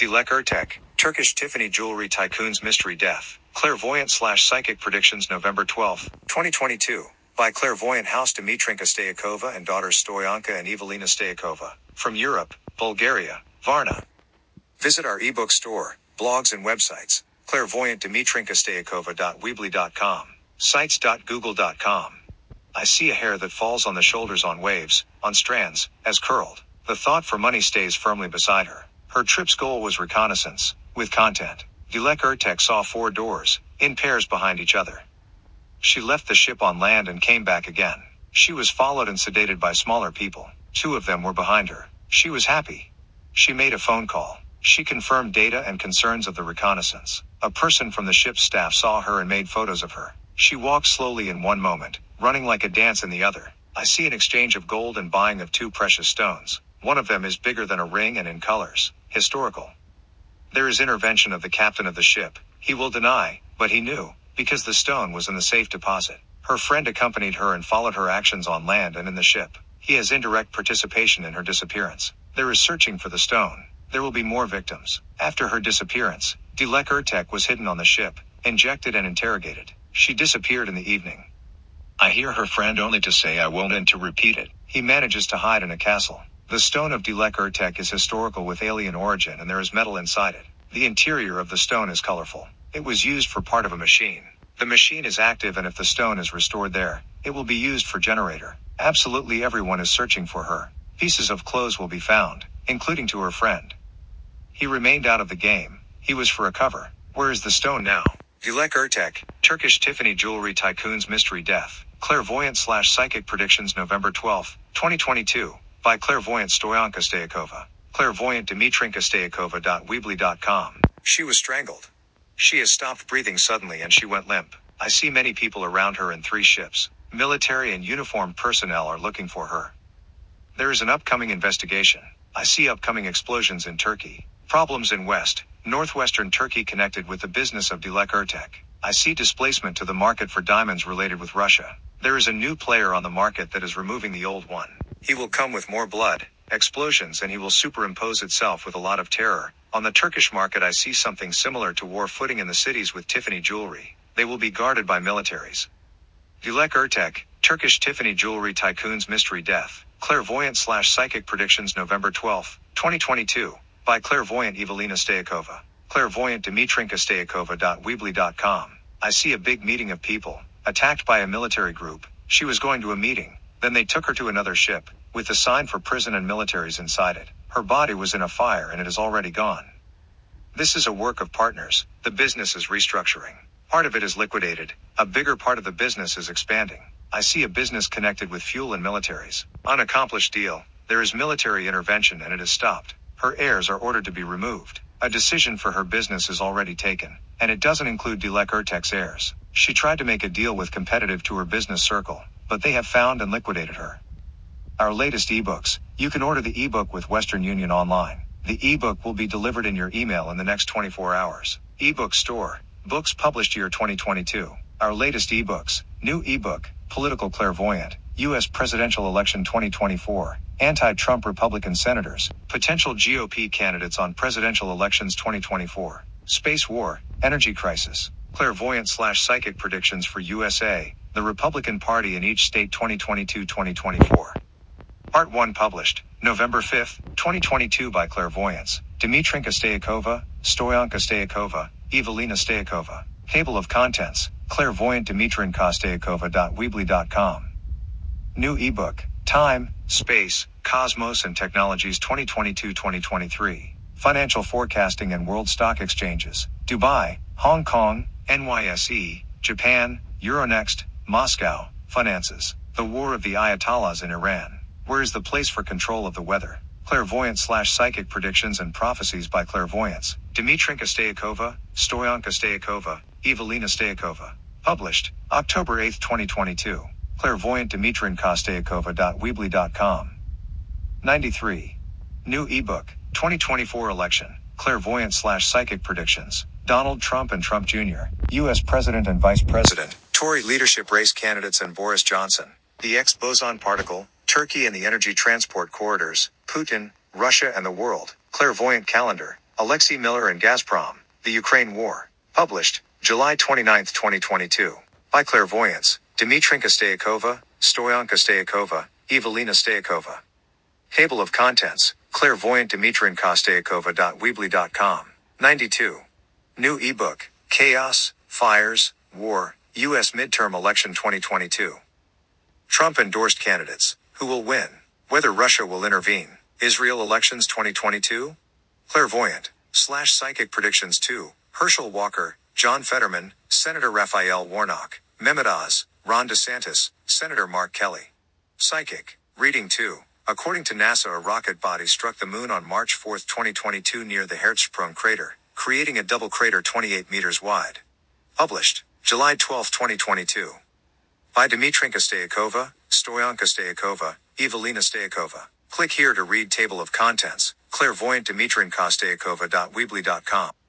Dilek Ertek, Turkish Tiffany Jewelry Tycoon's Mystery Death. Clairvoyant slash Psychic Predictions November 12, 2022. By Clairvoyant House Dimitrinka Staikova and daughters Stoyanka and Evelina Staikova. From Europe, Bulgaria, Varna. Visit our ebook store, blogs and websites. Clairvoyant clairvoyantdmitrinkastoyakova.weebly.com. Sites.google.com. I see a hair that falls on the shoulders on waves, on strands, as curled. The thought for money stays firmly beside her. Her trip's goal was reconnaissance, with content. Dilek Ertek saw four doors, in pairs behind each other. She left the ship on land and came back again. She was followed and sedated by smaller people. Two of them were behind her. She was happy. She made a phone call. She confirmed data and concerns of the reconnaissance. A person from the ship's staff saw her and made photos of her. She walked slowly in one moment, running like a dance in the other. I see an exchange of gold and buying of two precious stones. One of them is bigger than a ring and in colors. Historical. There is intervention of the captain of the ship. He will deny, but he knew, because the stone was in the safe deposit. Her friend accompanied her and followed her actions on land and in the ship. He has indirect participation in her disappearance. There is searching for the stone. There will be more victims. After her disappearance, Dilek Ertek was hidden on the ship, injected and interrogated. She disappeared in the evening. I hear her friend only to say I won't and to repeat it. He manages to hide in a castle. The stone of Dilek Ertek is historical with alien origin and there is metal inside it. The interior of the stone is colorful. It was used for part of a machine. The machine is active and if the stone is restored there, it will be used for generator. Absolutely everyone is searching for her. Pieces of clothes will be found, including to her friend. He remained out of the game. He was for a cover. Where is the stone now? Dilek Ertek, Turkish Tiffany Jewelry Tycoon's Mystery Death. Clairvoyant slash Psychic Predictions November 12, 2022. By Clairvoyant Stoyanka Staikova. Clairvoyant Dimitrinka Staikova.weebly.com. She was strangled. She has stopped breathing suddenly and she went limp. I see many people around her in three ships. Military and uniformed personnel are looking for her. There is an upcoming investigation. I see upcoming explosions in Turkey. Problems in West, northwestern Turkey connected with the business of Dilek Ertek. I see displacement to the market for diamonds related with Russia. There is a new player on the market that is removing the old one. He will come with more blood, explosions and he will superimpose itself with a lot of terror. On the Turkish market I see something similar to war footing in the cities with Tiffany jewelry. They will be guarded by militaries. Dilek Ertek, Turkish Tiffany Jewelry Tycoon's Mystery Death. Clairvoyant slash Psychic Predictions November 12, 2022. By Clairvoyant Evelina Staikova. Clairvoyant Dimitrinka Staikova.weebly.com. I see a big meeting of people, attacked by a military group. She was going to a meeting. Then they took her to another ship, with the sign for prison and militaries inside it. Her body was in a fire and it is already gone. This is a work of partners. The business is restructuring. Part of it is liquidated. A bigger part of the business is expanding. I see a business connected with fuel and militaries. Unaccomplished deal. There is military intervention and it is stopped. Her heirs are ordered to be removed. A decision for her business is already taken, and it doesn't include Dilek Ertek's heirs. She tried to make a deal with competitive to her business circle, but they have found and liquidated her. Our latest ebooks. You can order the ebook with Western Union online. The ebook will be delivered in your email in the next 24 hours. Ebook store. Books published year 2022. Our latest ebooks. New ebook. Political Clairvoyant. U.S. Presidential Election 2024. Anti-Trump Republican senators. Potential GOP candidates on presidential elections 2024. Space war. Energy crisis. Clairvoyant slash psychic predictions for USA. The Republican Party in each state 2022-2024. Part 1 published, November 5, 2022 by Clairvoyance, Dimitrinka Staikova, Stoyanka Staikova, Evelina Staikova. Table of contents, Clairvoyant Dimitrinka Staikova.weebly.com. New ebook, Time, Space, Cosmos and Technologies 2022-2023. Financial forecasting and world stock exchanges, Dubai, Hong Kong, NYSE, Japan, Euronext, Moscow, finances. The war of the Ayatollahs in Iran. Where is the place for control of the weather? Clairvoyant slash psychic predictions and prophecies by clairvoyance. Dimitrinka Staikova, Stoyanka Staikova, Evelina Staikova. Published, October 8, 2022. Clairvoyant Dimitrinka Staikova.weebly.com. 93. New ebook, 2024 election, clairvoyant slash psychic predictions. Donald Trump and Trump Jr., U.S. President and Vice President, Tory leadership race candidates and Boris Johnson. The X boson particle, Turkey and the energy transport corridors, Putin, Russia and the world. Clairvoyant calendar, Alexei Miller and Gazprom, The Ukraine War. Published, July 29, 2022. By Clairvoyance, Dmitrinka Staikova, Stoyanka Staikova, Evelina Staikova. Table of Contents, Clairvoyant Dmitrinka Staikova.weebly.com. 92. New ebook, Chaos, Fires, War, U.S. Midterm Election 2022. Trump endorsed candidates. Who will win? Whether Russia will intervene. Israel elections 2022? Clairvoyant. Slash Psychic Predictions 2. Herschel Walker, John Fetterman, Senator Raphael Warnock, Mehmet Oz, Ron DeSantis, Senator Mark Kelly. Psychic. Reading 2. According to NASA, a rocket body struck the moon on March 4, 2022 near the Hertzsprung crater, creating a double crater 28 meters wide. Published. July 12, 2022. By Dmitrinka Staikova, Stoyanka Staikova, Evelina Staikova. Click here to read table of contents, clairvoyant Dmitrinka Staikova.weebly.com.